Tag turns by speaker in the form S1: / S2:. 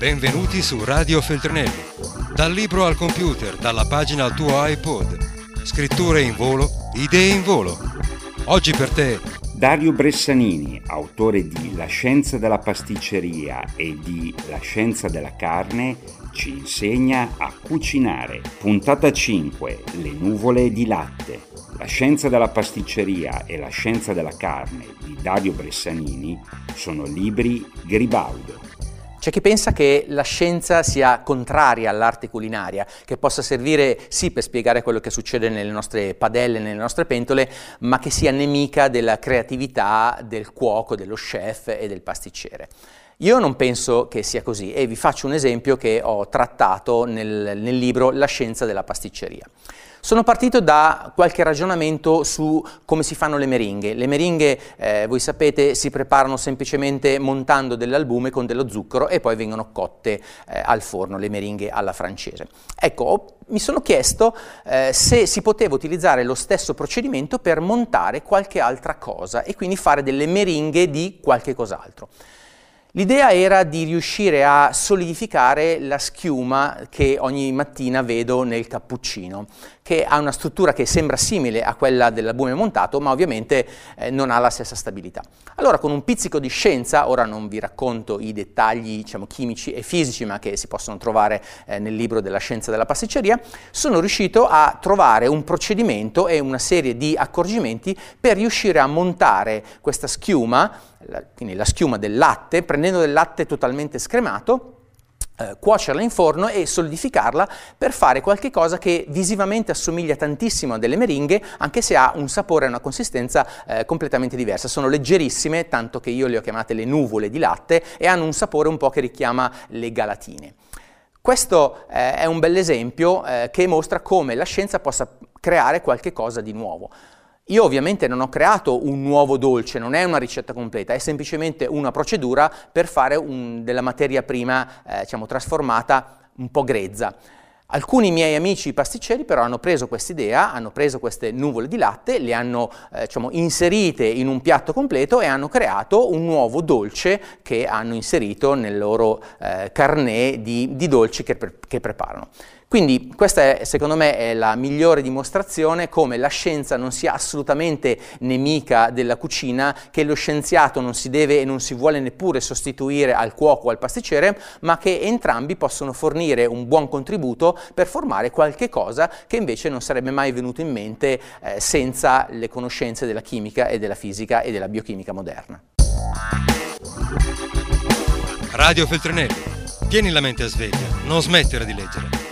S1: Benvenuti su Radio Feltrinelli. Dal libro al computer, dalla pagina al tuo iPod. Scritture in volo, idee in volo. Oggi per te
S2: Dario Bressanini, autore di La scienza della pasticceria e di La scienza della carne, ci insegna a cucinare. Puntata 5. Le nuvole di latte. La scienza della pasticceria e la scienza della carne di Dario Bressanini sono libri Gribaudo.
S3: C'è chi pensa che la scienza sia contraria all'arte culinaria, che possa servire sì per spiegare quello che succede nelle nostre padelle, nelle nostre pentole, ma che sia nemica della creatività del cuoco, dello chef e del pasticcere. Io non penso che sia così e vi faccio un esempio che ho trattato nel, nel libro La scienza della pasticceria. Sono partito da qualche ragionamento su come si fanno le meringhe. Le meringhe, eh, voi sapete, si preparano semplicemente montando dell'albume con dello zucchero e poi vengono cotte eh, al forno, le meringhe alla francese. Ecco, mi sono chiesto eh, se si poteva utilizzare lo stesso procedimento per montare qualche altra cosa e quindi fare delle meringhe di qualche cos'altro. L'idea era di riuscire a solidificare la schiuma che ogni mattina vedo nel cappuccino, che ha una struttura che sembra simile a quella dell'albume montato, ma ovviamente eh, non ha la stessa stabilità. Allora, con un pizzico di scienza, ora non vi racconto i dettagli diciamo, chimici e fisici, ma che si possono trovare eh, nel libro della scienza della pasticceria, sono riuscito a trovare un procedimento e una serie di accorgimenti per riuscire a montare questa schiuma la, quindi la schiuma del latte, prendendo del latte totalmente scremato, eh, cuocerla in forno e solidificarla per fare qualche cosa che visivamente assomiglia tantissimo a delle meringhe, anche se ha un sapore e una consistenza eh, completamente diversa. Sono leggerissime, tanto che io le ho chiamate le nuvole di latte, e hanno un sapore un po' che richiama le galatine. Questo eh, è un bel esempio eh, che mostra come la scienza possa creare qualche cosa di nuovo. Io ovviamente non ho creato un nuovo dolce, non è una ricetta completa, è semplicemente una procedura per fare un, della materia prima eh, diciamo, trasformata un po' grezza. Alcuni miei amici pasticceri però hanno preso questa idea, hanno preso queste nuvole di latte, le hanno eh, diciamo, inserite in un piatto completo e hanno creato un nuovo dolce che hanno inserito nel loro eh, carnet di, di dolci che, pre- che preparano. Quindi questa è, secondo me è la migliore dimostrazione come la scienza non sia assolutamente nemica della cucina, che lo scienziato non si deve e non si vuole neppure sostituire al cuoco o al pasticcere, ma che entrambi possono fornire un buon contributo per formare qualche cosa che invece non sarebbe mai venuto in mente eh, senza le conoscenze della chimica e della fisica e della biochimica moderna.
S1: Radio Feltrinelli. Tieni la mente a sveglia, non smettere di leggere.